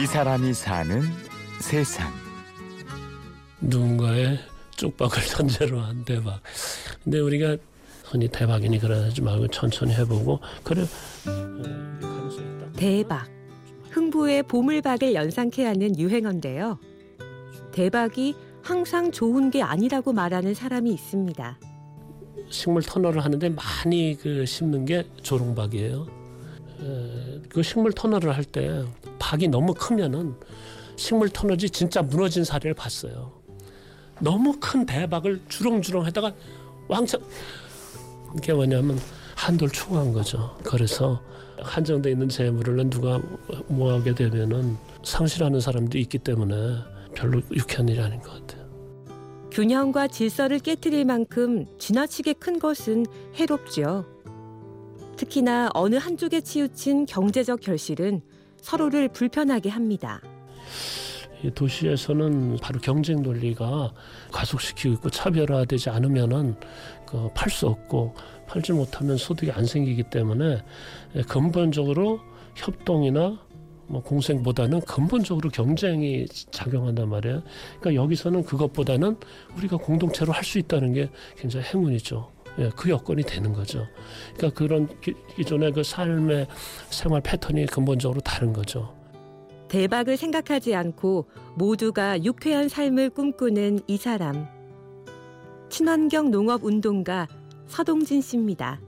이 사람이 사는 세상. 누군가의 쪽박을 전제로 한 대박. 근데 우리가 흔히 대박이니 그러지 말고 천천히 해보고 그래. 대박. 흥부의 보물박을 연상케 하는 유행어인데요. 대박이 항상 좋은 게 아니라고 말하는 사람이 있습니다. 식물 터널을 하는데 많이 그 심는 게 조롱박이에요. 에, 그 식물 터널을 할 때 박이 너무 크면은 식물 터널이 진짜 무너진 사례를 봤어요. 너무 큰 대박을 주렁주렁 하다가 왕창 이게 뭐냐면 한돌 추구한 거죠. 그래서 한정돼 있는 재물을 누가 모하게 되면은 상실하는 사람도 있기 때문에 별로 유쾌한 일이 아닌 것 같아요. 균형과 질서를 깨뜨릴 만큼 지나치게 큰 것은 해롭죠. 특히나 어느 한쪽에 치우친 경제적 결실은 서로를 불편하게 합니다. 이 도시에서는 바로 경쟁 논리가 가속시키고 있고 차별화되지 않으면은 그팔수 없고 팔지 못하면 소득이 안 생기기 때문에 근본적으로 협동이나 뭐 공생보다는 근본적으로 경쟁이 작용한단 말이에요. 그러니까 여기서는 그것보다는 우리가 공동체로 할 수 있다는 게 굉장히 행운이죠. 예, 그 여건이 되는 거죠. 그러니까 그런 기, 기존의 그 삶의 생활 패턴이 근본적으로 다른 거죠. 대박을 생각하지 않고 모두가 유쾌한 삶을 꿈꾸는 이 사람. 친환경 농업 운동가 서동진 씨입니다.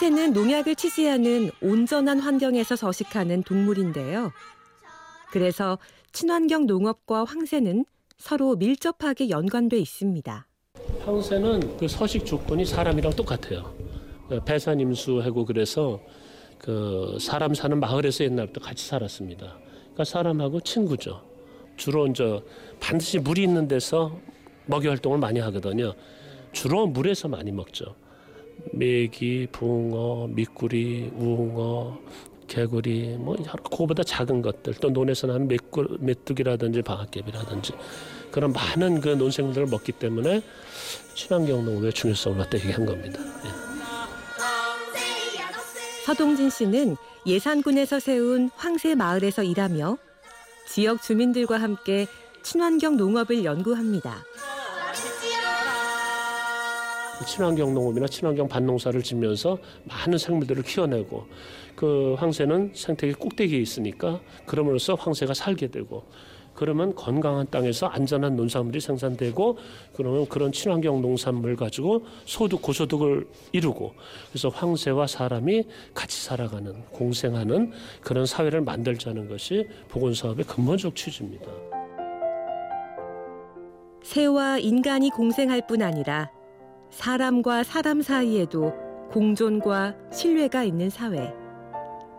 황새는 농약을 치지 않은 온전한 환경에서 서식하는 동물인데요. 그래서 친환경 농업과 황새는 서로 밀접하게 연관돼 있습니다. 황새는 그 서식 조건이 사람이랑 똑같아요. 그 배산 임수하고 그래서 그 사람 사는 마을에서 옛날부터 같이 살았습니다. 그러니까 사람하고 친구죠. 주로 이제 반드시 물이 있는 데서 먹이 활동을 많이 하거든요. 주로 물에서 많이 먹죠. 메기, 붕어, 미꾸리, 우엉어, 개구리, 뭐 여러 그거보다 작은 것들, 또 논에서 나는 메꾸, 메뚜기라든지 방앗개비라든지 그런 많은 그 논생물들을 먹기 때문에 친환경 농업의 중요성을 갖다 얘기한 겁니다. 예. 서동진 씨는 예산군에서 세운 황새 마을에서 일하며 지역 주민들과 함께 친환경 농업을 연구합니다. 친환경 농업이나 친환경 밭농사를 짓면서 많은 생물들을 키워내고 그 황새는 생태계 꼭대기에 있으니까 그럼으로써 황새가 살게 되고 그러면 건강한 땅에서 안전한 농산물이 생산되고 그러면 그런 친환경 농산물 가지고 소득 고소득을 이루고 그래서 황새와 사람이 같이 살아가는 공생하는 그런 사회를 만들자는 것이 보건 사업의 근본적 취지입니다. 새와 인간이 공생할 뿐 아니라 사람과 사람 사이에도 공존과 신뢰가 있는 사회.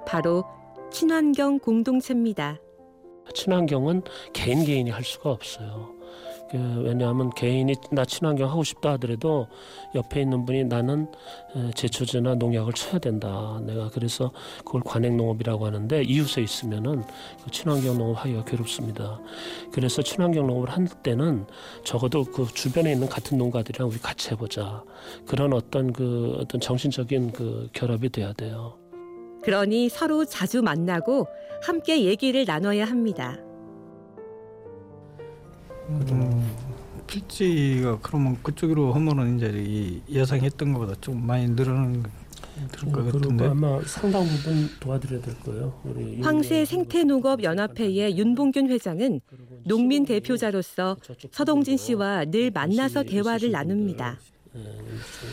바로 친환경 공동체입니다. 친환경은 개인 개인이 할 수가 없어요. 그 왜냐하면 개인이 나 친환경 하고 싶다 하더라도 옆에 있는 분이 나는 에, 제초제나 농약을 쳐야 된다. 내가 그래서 그걸 관행 농업이라고 하는데 이웃에 있으면은 그 친환경 농업 하기가 괴롭습니다. 그래서 친환경 농업을 할 때는 적어도 그 주변에 있는 같은 농가들이랑 우리 같이 해보자. 그런 어떤 그 어떤 정신적인 그 결합이 돼야 돼요. 그러니 서로 자주 만나고 함께 얘기를 나눠야 합니다. 음, 필지가 그러면 그쪽으로 하면은 이제 이 예상했던 것보다 좀 많이 늘어나는 들을 것 그리고 같은데. 아마 상당 부분 도와드려야 될 거예요. 우리 황새 생태농업연합회의 윤봉균 회장은 농민 대표자로서 서동진 씨와 늘 만나서 대화를 나눕니다.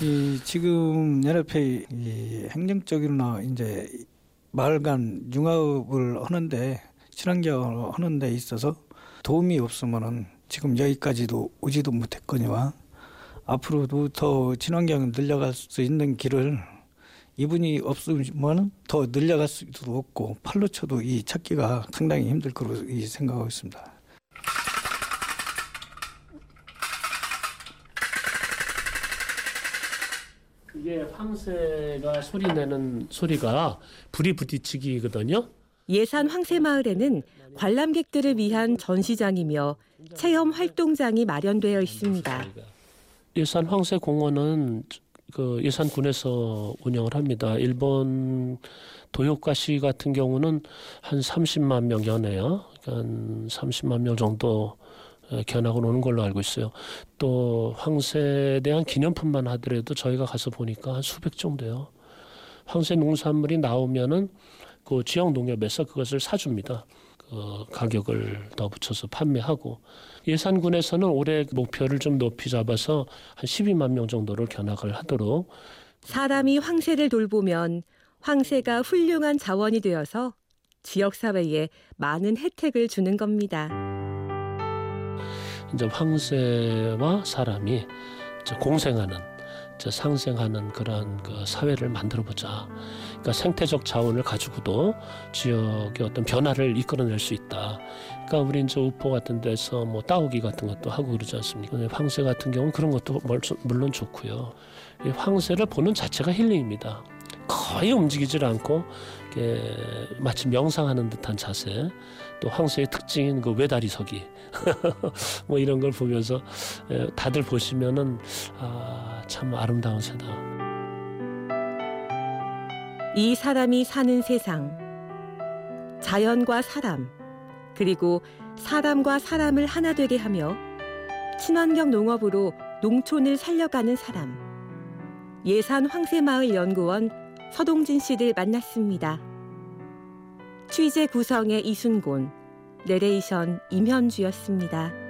이 지금 연합회 이 행정적으로나 이제 마을 간 융합을 하는데 친환경을 하는 데 있어서 도움이 없으면은 지금 여기까지도 오지도 못했거니와 앞으로도 더 친환경 늘려갈 수 있는 길을 이분이 없으면 더 늘려갈 수도 없고 팔로 쳐도 이 찾기가 상당히 힘들 거로 이 생각하고 있습니다. 이게 황새가 소리 내는 소리가 불이 부딪히기거든요. 예산 황새마을에는 관람객들을 위한 전시장이며 체험 활동장이 마련되어 있습니다. 예산 황새공원은 그 예산군에서 운영을 합니다. 일본 도요가시 같은 경우는 한 30만 명 연해요. 그러니까 한 30만 명 정도 에, 견학을 오는 걸로 알고 있어요. 또 황새에 대한 기념품만 하더라도 저희가 가서 보니까 한 수백 정도요. 황새 농산물이 나오면은 그 지역 농협에서 그것을 사줍니다. 그 가격을 더 붙여서 판매하고 예산군에서는 올해 목표를 좀 높이 잡아서 한 12만 명 정도를 견학을 하도록 사람이 황새를 돌보면 황새가 훌륭한 자원이 되어서 지역 사회에 많은 혜택을 주는 겁니다. 이제 황새와 사람이 공생하는 이제 상생하는 그런 그 사회를 만들어 보자. 그러니까 생태적 자원을 가지고도 지역의 어떤 변화를 이끌어낼 수 있다. 그러니까 우리 이제 우포 같은 데서 뭐 따오기 같은 것도 하고 그러지 않습니까? 황새 같은 경우는 그런 것도 멀- 물론 좋고요. 이 황새를 보는 자체가 힐링입니다. 거의 움직이질 않고 마치 명상하는 듯한 자세. 또 황새의 특징인 그 외다리서기. 뭐 이런 걸 보면서 에, 다들 보시면은 아, 참 아름다운 새다. 이 사람이 사는 세상. 자연과 사람, 그리고 사람과 사람을 하나 되게 하며 친환경 농업으로 농촌을 살려가는 사람. 예산 황새마을 연구원 서동진 씨를 만났습니다. 취재 구성의 이순곤, 내레이션 임현주였습니다.